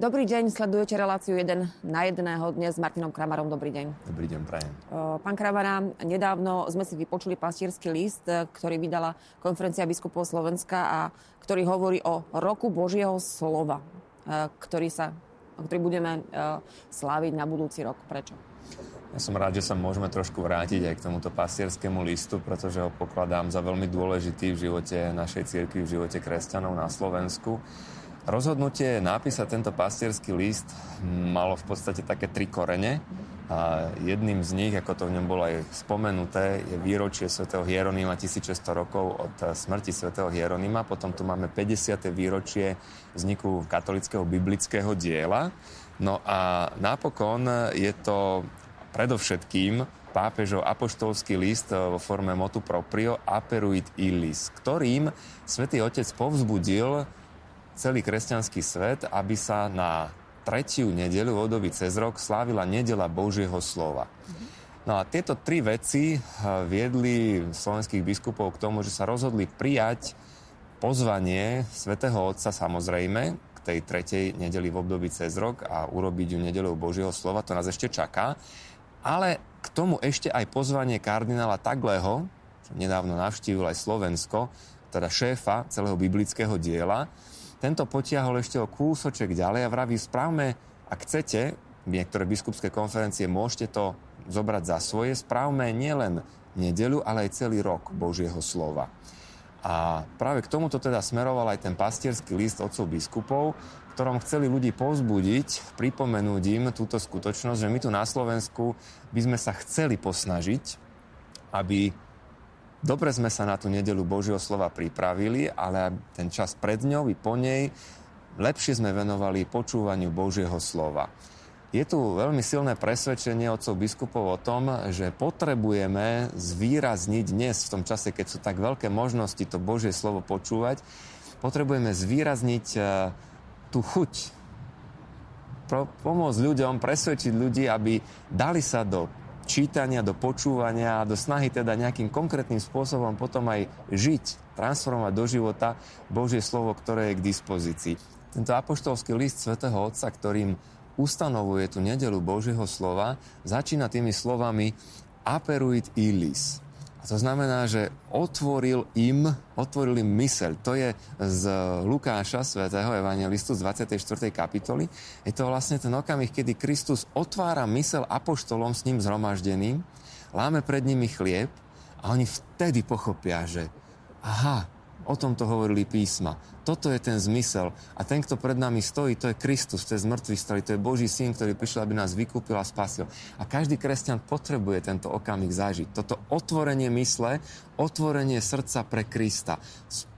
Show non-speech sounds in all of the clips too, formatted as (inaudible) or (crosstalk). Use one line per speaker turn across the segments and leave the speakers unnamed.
Dobrý deň, sledujete reláciu 1 na jedného dnes s Martinom Kramarom. Dobrý deň.
Dobrý deň, prajem.
Pán Kramara, nedávno sme si vypočuli pastierský list, ktorý vydala konferencia biskupov Slovenska a ktorý hovorí o roku Božieho slova, ktorý, sa, ktorý budeme sláviť na budúci rok. Prečo?
Ja som rád, že sa môžeme trošku vrátiť aj k tomuto pastierskému listu, pretože ho pokladám za veľmi dôležitý v živote našej cirkvi, v živote kresťanov na Slovensku. Rozhodnutie napísať tento pastierský list malo v podstate také tri korene. A jedným z nich, ako to v ňom bolo aj spomenuté, je výročie svätého Hieronima 1600 rokov od smrti svätého Hieronima. Potom tu máme 50. výročie vzniku katolického biblického diela. No a napokon je to predovšetkým pápežov apoštolský list vo forme motu proprio Aperuit illis, ktorým svätý Otec povzbudil celý kresťanský svet, aby sa na tretiu nedeľu v období cez rok slávila nedela Božieho slova. No a tieto tri veci eh, viedli slovenských biskupov k tomu, že sa rozhodli prijať pozvanie svätého Otca samozrejme k tej tretej nedeli v období cez rok a urobiť ju nedelou Božieho slova. To nás ešte čaká. Ale k tomu ešte aj pozvanie kardinála Tagleho, čo nedávno navštívil aj Slovensko, teda šéfa celého biblického diela, tento potiahol ešte o kúsoček ďalej a vraví, správme, ak chcete, niektoré biskupské konferencie, môžete to zobrať za svoje, správme nielen nedelu, ale aj celý rok Božieho slova. A práve k tomuto teda smeroval aj ten pastierský list otcov biskupov, ktorom chceli ľudí pozbudiť, pripomenúť im túto skutočnosť, že my tu na Slovensku by sme sa chceli posnažiť, aby Dobre sme sa na tú nedelu Božieho slova pripravili, ale ten čas pred ňou i po nej lepšie sme venovali počúvaniu Božieho slova. Je tu veľmi silné presvedčenie otcov biskupov o tom, že potrebujeme zvýrazniť dnes, v tom čase, keď sú tak veľké možnosti to Božie slovo počúvať, potrebujeme zvýrazniť e, tú chuť, pomôcť ľuďom, presvedčiť ľudí, aby dali sa do čítania, do počúvania a do snahy teda nejakým konkrétnym spôsobom potom aj žiť, transformovať do života Božie slovo, ktoré je k dispozícii. Tento apoštolský list svätého Otca, ktorým ustanovuje tú nedelu Božieho slova, začína tými slovami aperuit illis. A to znamená, že otvoril im, otvoril im myseľ. To je z Lukáša, svätého evangelistu z 24. kapitoly. Je to vlastne ten okamih, kedy Kristus otvára myseľ apoštolom s ním zhromaždeným, láme pred nimi chlieb a oni vtedy pochopia, že aha, O tomto hovorili písma. Toto je ten zmysel. A ten, kto pred nami stojí, to je Kristus, to je zmrtvý stojí, to je Boží syn, ktorý prišiel, aby nás vykúpil a spasil. A každý kresťan potrebuje tento okamih zažiť. Toto otvorenie mysle, otvorenie srdca pre Krista.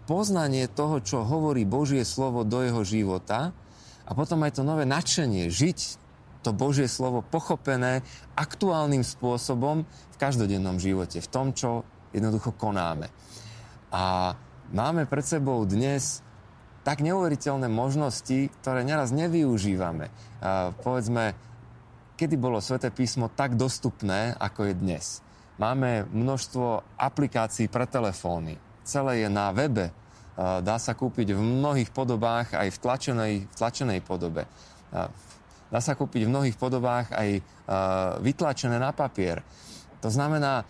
Poznanie toho, čo hovorí Božie slovo do jeho života a potom aj to nové nadšenie, žiť to Božie slovo pochopené aktuálnym spôsobom v každodennom živote, v tom, čo jednoducho konáme. A máme pred sebou dnes tak neuveriteľné možnosti, ktoré neraz nevyužívame. Uh, povedzme, kedy bolo Sveté písmo tak dostupné, ako je dnes. Máme množstvo aplikácií pre telefóny. Celé je na webe. Uh, dá sa kúpiť v mnohých podobách, aj v tlačenej, v tlačenej podobe. Uh, dá sa kúpiť v mnohých podobách aj vytlačené na papier. To znamená,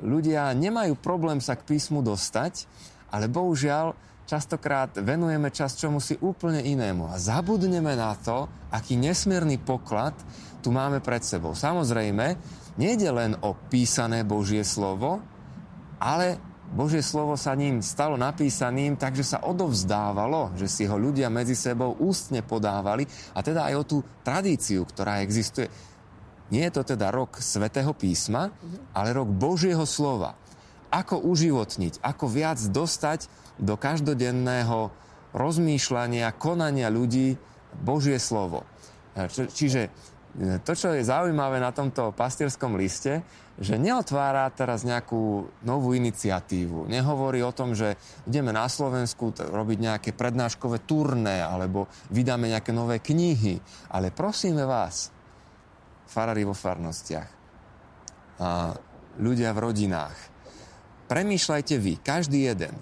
ľudia nemajú problém sa k písmu dostať, ale bohužiaľ častokrát venujeme čas čomu si úplne inému a zabudneme na to, aký nesmierny poklad tu máme pred sebou. Samozrejme, nejde len o písané Božie slovo, ale Božie slovo sa ním stalo napísaným, takže sa odovzdávalo, že si ho ľudia medzi sebou ústne podávali a teda aj o tú tradíciu, ktorá existuje. Nie je to teda rok svätého písma, ale rok Božieho slova ako uživotniť, ako viac dostať do každodenného rozmýšľania, konania ľudí Božie slovo. Čiže e, to, čo je zaujímavé na tomto pastierskom liste, že neotvára teraz nejakú novú iniciatívu. Nehovorí o tom, že ideme na Slovensku robiť nejaké prednáškové turné alebo vydáme nejaké nové knihy. Ale prosíme vás, farári vo farnostiach, ľudia v rodinách, premýšľajte vy, každý jeden,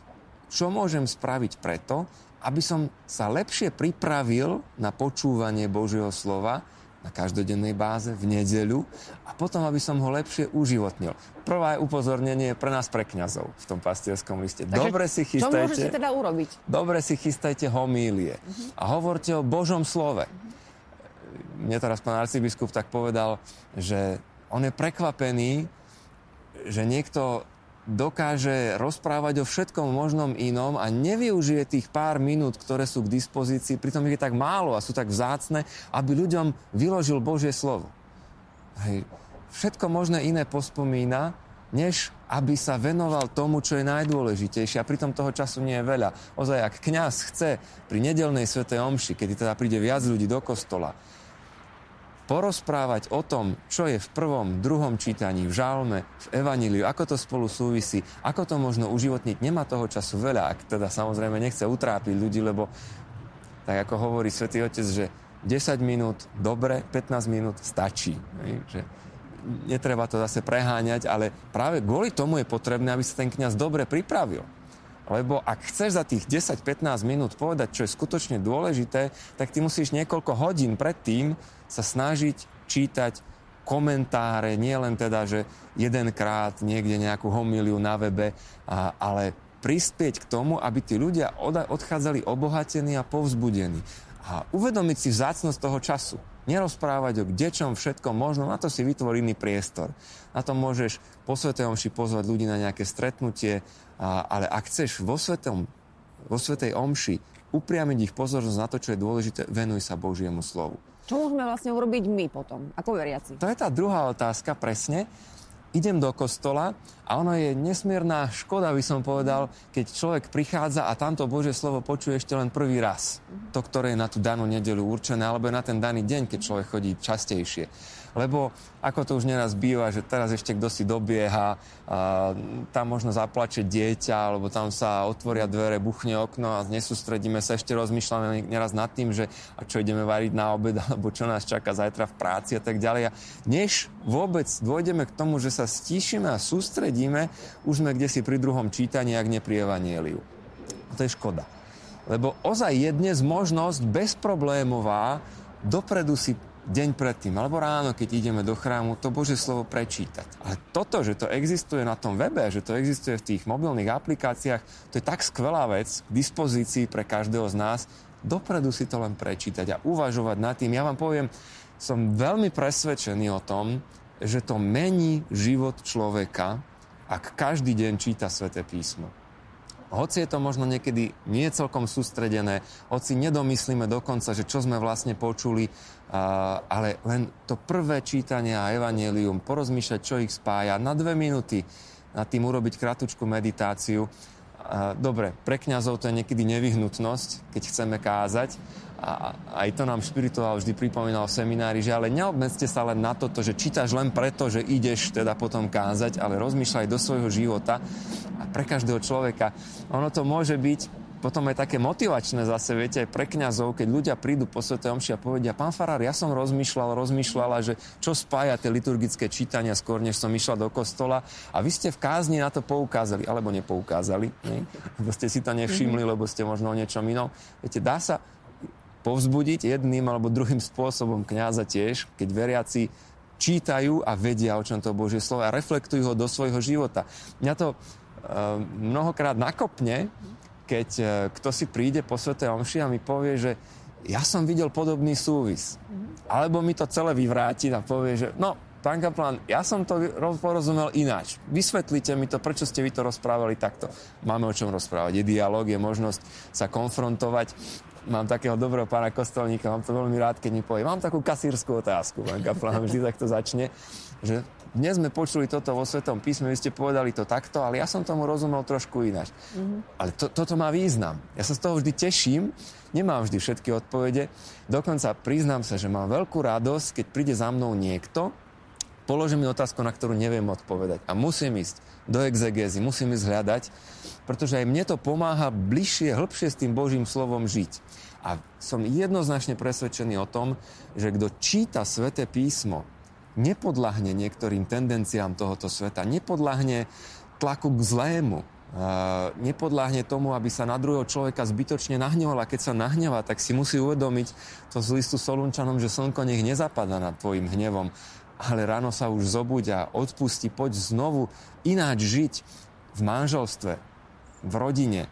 čo môžem spraviť preto, aby som sa lepšie pripravil na počúvanie Božieho slova na každodennej báze v nedeľu a potom, aby som ho lepšie uživotnil. Prvé upozornenie je pre nás, pre kňazov v tom pastierskom liste. Takže dobre si chystajte...
Čo môžete teda urobiť?
Dobre si chystajte homílie uh-huh. a hovorte o Božom slove. Uh-huh. Mne teraz pán arcibiskup tak povedal, že on je prekvapený, že niekto dokáže rozprávať o všetkom možnom inom a nevyužije tých pár minút, ktoré sú k dispozícii, pritom ich je tak málo a sú tak vzácne, aby ľuďom vyložil Božie slovo. Hej. Všetko možné iné pospomína, než aby sa venoval tomu, čo je najdôležitejšie. A pritom toho času nie je veľa. Ozaj, ak kňaz chce pri nedelnej svetej omši, kedy teda príde viac ľudí do kostola, porozprávať o tom, čo je v prvom, druhom čítaní, v žalme, v evaníliu, ako to spolu súvisí, ako to možno uživotniť, nemá toho času veľa, ak teda samozrejme nechce utrápiť ľudí, lebo tak ako hovorí svätý Otec, že 10 minút dobre, 15 minút stačí. Že netreba to zase preháňať, ale práve kvôli tomu je potrebné, aby sa ten kňaz dobre pripravil. Lebo ak chceš za tých 10-15 minút povedať, čo je skutočne dôležité, tak ty musíš niekoľko hodín predtým sa snažiť čítať komentáre, nie len teda, že jedenkrát niekde nejakú homiliu na webe, ale prispieť k tomu, aby tí ľudia odchádzali obohatení a povzbudení. A uvedomiť si vzácnosť toho času. Nerozprávať o kdečom všetkom možno, na to si vytvorený priestor. Na to môžeš po Svetej Omši pozvať ľudí na nejaké stretnutie, a, ale ak chceš vo, svetom, vo Svetej Omši upriamiť ich pozornosť na to, čo je dôležité, venuj sa Božiemu slovu.
Čo môžeme vlastne urobiť my potom, ako veriaci?
To je tá druhá otázka, presne. Idem do kostola a ono je nesmierna škoda, by som povedal, keď človek prichádza a tamto Božie slovo počuje ešte len prvý raz. To, ktoré je na tú danú nedelu určené, alebo na ten daný deň, keď človek chodí častejšie lebo ako to už neraz býva, že teraz ešte kto si dobieha, tam možno zaplače dieťa, alebo tam sa otvoria dvere, buchne okno a nesústredíme sa, ešte rozmýšľame neraz nad tým, že a čo ideme variť na obed, (laughs) alebo čo nás čaká zajtra v práci a tak ďalej. A než vôbec dôjdeme k tomu, že sa stíšime a sústredíme, už sme kde si pri druhom čítaní, ak nie pri to je škoda. Lebo ozaj je dnes možnosť bezproblémová dopredu si deň predtým alebo ráno, keď ideme do chrámu, to Bože slovo prečítať. Ale toto, že to existuje na tom webe, že to existuje v tých mobilných aplikáciách, to je tak skvelá vec k dispozícii pre každého z nás, dopredu si to len prečítať a uvažovať nad tým. Ja vám poviem, som veľmi presvedčený o tom, že to mení život človeka, ak každý deň číta sväté písmo. Hoci je to možno niekedy nie celkom sústredené, hoci nedomyslíme dokonca, že čo sme vlastne počuli, ale len to prvé čítanie a evanelium, porozmýšľať, čo ich spája, na dve minúty nad tým urobiť kratučku meditáciu. Dobre, pre kňazov to je niekedy nevyhnutnosť, keď chceme kázať. A aj to nám špirituál vždy pripomínal v seminári, že ale neobmedzte sa len na toto, že čítaš len preto, že ideš teda potom kázať, ale rozmýšľaj do svojho života a pre každého človeka. Ono to môže byť potom aj také motivačné zase, viete, aj pre kňazov, keď ľudia prídu po Sv. Omši a povedia, pán Farár, ja som rozmýšľal, rozmýšľala, že čo spája tie liturgické čítania skôr, než som išla do kostola a vy ste v kázni na to poukázali, alebo nepoukázali, ne? lebo ste si to nevšimli, lebo ste možno o niečom inom. Viete, dá sa povzbudiť jedným alebo druhým spôsobom kňaza tiež, keď veriaci čítajú a vedia, o čom to Božie slovo a reflektujú ho do svojho života. Mňa to uh, mnohokrát nakopne, keď e, kto si príde po Svete Omši a mi povie, že ja som videl podobný súvis. Alebo mi to celé vyvráti a povie, že no, pán Kaplan, ja som to porozumel ináč. Vysvetlite mi to, prečo ste vy to rozprávali takto. Máme o čom rozprávať. Je dialog, je možnosť sa konfrontovať. Mám takého dobrého pána kostolníka, mám to veľmi rád, keď mi povie, mám takú kasírskú otázku, pán Kaplan vždy takto začne, že dnes sme počuli toto vo Svetom písme, vy ste povedali to takto, ale ja som tomu rozumel trošku ináč. Mm-hmm. Ale to, toto má význam. Ja sa z toho vždy teším, nemám vždy všetky odpovede. Dokonca priznám sa, že mám veľkú radosť, keď príde za mnou niekto, položí mi otázku, na ktorú neviem odpovedať. A musím ísť do exegézy, musím ísť hľadať, pretože aj mne to pomáha bližšie, hĺbšie s tým Božím slovom žiť. A som jednoznačne presvedčený o tom, že kto číta sväté písmo, nepodľahne niektorým tendenciám tohoto sveta, nepodľahne tlaku k zlému, nepodláhne tomu, aby sa na druhého človeka zbytočne nahneval a keď sa nahneva, tak si musí uvedomiť to z listu Solunčanom, že slnko nech nezapadá nad tvojim hnevom, ale ráno sa už zobuď a odpusti, poď znovu ináč žiť v manželstve, v rodine.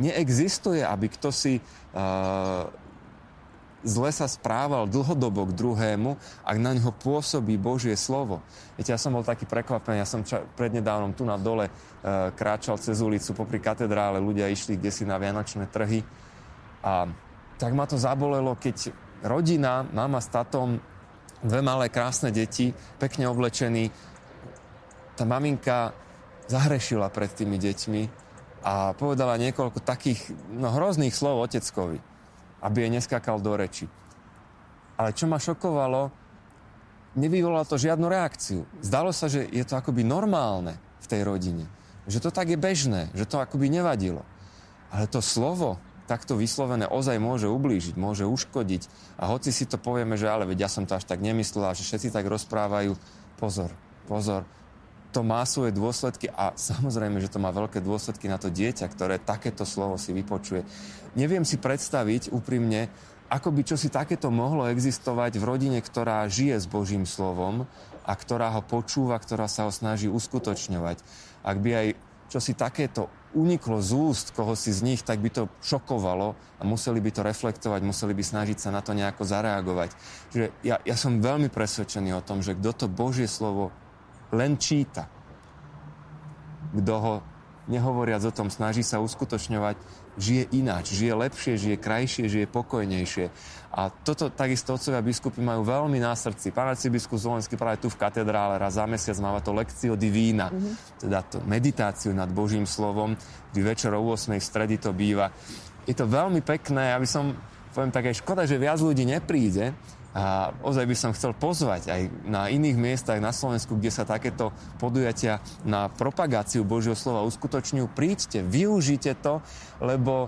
Neexistuje, aby kto si uh, zle sa správal dlhodobo k druhému, ak na ňo pôsobí Božie slovo. Viete, ja som bol taký prekvapený, ja som ča- prednedávnom tu na dole e, kráčal cez ulicu popri katedrále, ľudia išli kde si na vianočné trhy a tak ma to zabolelo, keď rodina, mama s tatom, dve malé krásne deti, pekne oblečení, tá maminka zahrešila pred tými deťmi a povedala niekoľko takých no, hrozných slov oteckovi aby jej neskakal do reči. Ale čo ma šokovalo, nevyvolalo to žiadnu reakciu. Zdalo sa, že je to akoby normálne v tej rodine. Že to tak je bežné, že to akoby nevadilo. Ale to slovo, takto vyslovené, ozaj môže ublížiť, môže uškodiť. A hoci si to povieme, že ale veď ja som to až tak nemyslela, že všetci tak rozprávajú, pozor, pozor, to má svoje dôsledky a samozrejme, že to má veľké dôsledky na to dieťa, ktoré takéto slovo si vypočuje. Neviem si predstaviť úprimne, ako by čosi takéto mohlo existovať v rodine, ktorá žije s Božím slovom a ktorá ho počúva, ktorá sa ho snaží uskutočňovať. Ak by aj čosi takéto uniklo z úst koho si z nich, tak by to šokovalo a museli by to reflektovať, museli by snažiť sa na to nejako zareagovať. Že ja, ja som veľmi presvedčený o tom, že kto to Božie slovo len číta. Kto ho, nehovoriac o tom, snaží sa uskutočňovať, žije ináč, žije lepšie, žije krajšie, žije pokojnejšie. A toto takisto otcovia biskupy majú veľmi na srdci. Pán arcibiskup Zvolenský práve tu v katedrále raz za mesiac máva to lekcio divína, mm-hmm. teda to meditáciu nad Božím slovom, kdy večer o 8. stredy to býva. Je to veľmi pekné, aby som, poviem tak aj škoda, že viac ľudí nepríde, a ozaj by som chcel pozvať aj na iných miestach na Slovensku, kde sa takéto podujatia na propagáciu Božieho slova uskutočňujú. Príďte, využite to, lebo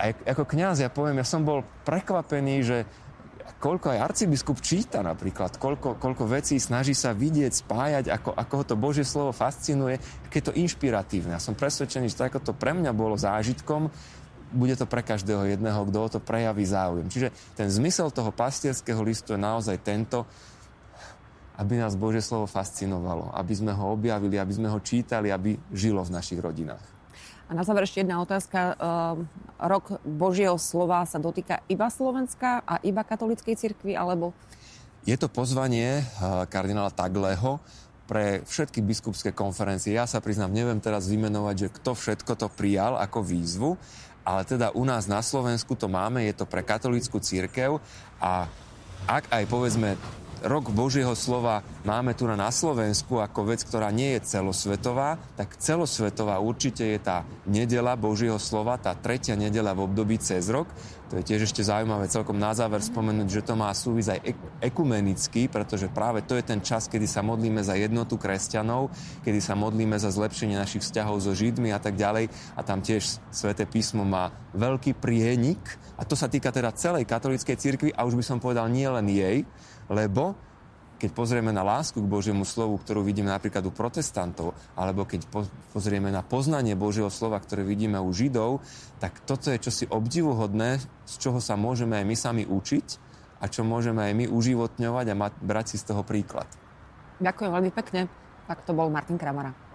aj ako kňaz ja poviem, ja som bol prekvapený, že koľko aj arcibiskup číta napríklad, koľko, koľko vecí snaží sa vidieť, spájať, ako, ako ho to Božie slovo fascinuje, aké je to inšpiratívne. Ja som presvedčený, že to, ako to pre mňa bolo zážitkom, bude to pre každého jedného, kto o to prejaví záujem. Čiže ten zmysel toho pastierského listu je naozaj tento, aby nás Božie slovo fascinovalo, aby sme ho objavili, aby sme ho čítali, aby žilo v našich rodinách.
A na záver ešte jedna otázka. Ehm, rok Božieho slova sa dotýka iba Slovenska a iba katolíckej cirkvi, alebo...
Je to pozvanie eh, kardinála Tagleho pre všetky biskupské konferencie. Ja sa priznám, neviem teraz vymenovať, že kto všetko to prijal ako výzvu, ale teda u nás na Slovensku to máme, je to pre katolícku církev a ak aj povedzme rok Božieho slova máme tu na Slovensku ako vec, ktorá nie je celosvetová, tak celosvetová určite je tá nedela Božieho slova, tá tretia nedela v období cez rok. To je tiež ešte zaujímavé celkom na záver spomenúť, že to má súvis aj ekumenicky, pretože práve to je ten čas, kedy sa modlíme za jednotu kresťanov, kedy sa modlíme za zlepšenie našich vzťahov so Židmi a tak ďalej. A tam tiež Svete písmo má veľký prienik a to sa týka teda celej katolíckej cirkvi a už by som povedal nie len jej, lebo keď pozrieme na lásku k Božiemu slovu, ktorú vidíme napríklad u protestantov, alebo keď pozrieme na poznanie Božieho slova, ktoré vidíme u Židov, tak toto je čosi obdivuhodné, z čoho sa môžeme aj my sami učiť a čo môžeme aj my uživotňovať a mať, brať si z toho príklad.
Ďakujem veľmi pekne. Tak to bol Martin Kramara.